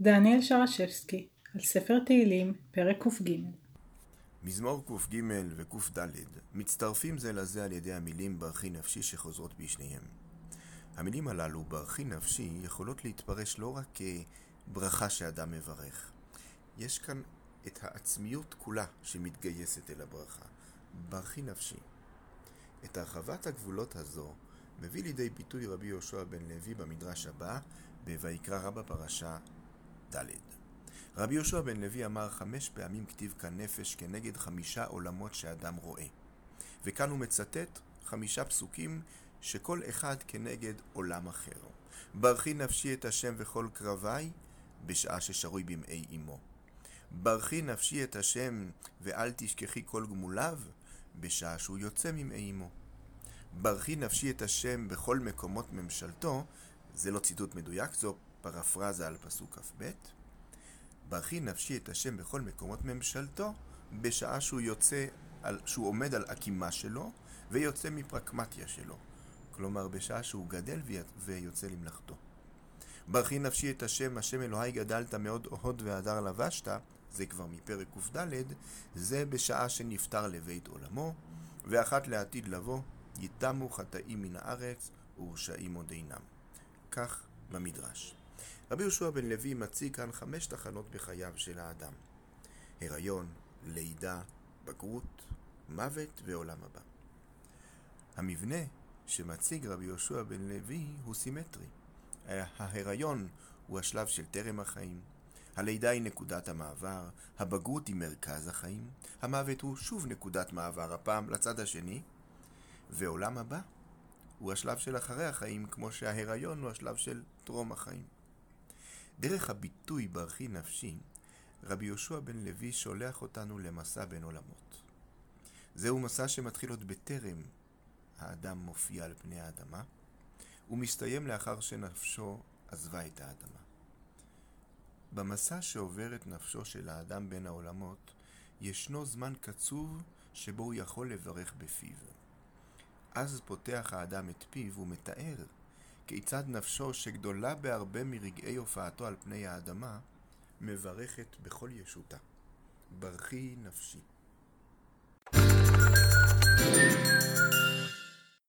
דניאל שרשבסקי, על ספר תהילים, פרק ק"ג. מזמור ק"ג וק"ד מצטרפים זה לזה על ידי המילים ברכי נפשי שחוזרות בשניהם. המילים הללו, ברכי נפשי, יכולות להתפרש לא רק כברכה שאדם מברך. יש כאן את העצמיות כולה שמתגייסת אל הברכה. ברכי נפשי. את הרחבת הגבולות הזו מביא לידי ביטוי רבי יהושע בן לוי במדרש הבא, ב"ויקרא רבא פרשה ד'. רבי יהושע בן לוי אמר חמש פעמים כתיב כאן נפש כנגד חמישה עולמות שאדם רואה. וכאן הוא מצטט חמישה פסוקים שכל אחד כנגד עולם אחר. ברכי נפשי את השם וכל קרבי בשעה ששרוי במעי אמו. ברכי נפשי את השם ואל תשכחי כל גמוליו בשעה שהוא יוצא ממעי אמו. ברכי נפשי את השם בכל מקומות ממשלתו, זה לא ציטוט מדויק, זו פרפרזה על פסוק כ"ב. ברכי נפשי את השם בכל מקומות ממשלתו, בשעה שהוא יוצא, על, שהוא עומד על עקימה שלו, ויוצא מפרקמטיה שלו. כלומר, בשעה שהוא גדל ויוצא למלאכתו. ברכי נפשי את השם, השם אלוהי גדלת מאוד הוד והדר לבשת, זה כבר מפרק קד, זה בשעה שנפטר לבית עולמו, ואחת לעתיד לבוא, יתמו חטאים מן הארץ, ורשעים עוד אינם. כך במדרש. רבי יהושע בן לוי מציג כאן חמש תחנות בחייו של האדם. הריון, לידה, בגרות, מוות ועולם הבא. המבנה שמציג רבי יהושע בן לוי הוא סימטרי. ההיריון הוא השלב של טרם החיים, הלידה היא נקודת המעבר, הבגרות היא מרכז החיים, המוות הוא שוב נקודת מעבר, הפעם לצד השני, ועולם הבא הוא השלב של אחרי החיים, כמו שההיריון הוא השלב של טרום החיים. דרך הביטוי ברכי נפשי, רבי יהושע בן לוי שולח אותנו למסע בין עולמות. זהו מסע שמתחיל עוד בטרם האדם מופיע על פני האדמה, ומסתיים לאחר שנפשו עזבה את האדמה. במסע שעובר את נפשו של האדם בין העולמות, ישנו זמן קצוב שבו הוא יכול לברך בפיו. אז פותח האדם את פיו ומתאר כיצד נפשו, שגדולה בהרבה מרגעי הופעתו על פני האדמה, מברכת בכל ישותה. ברכי נפשי.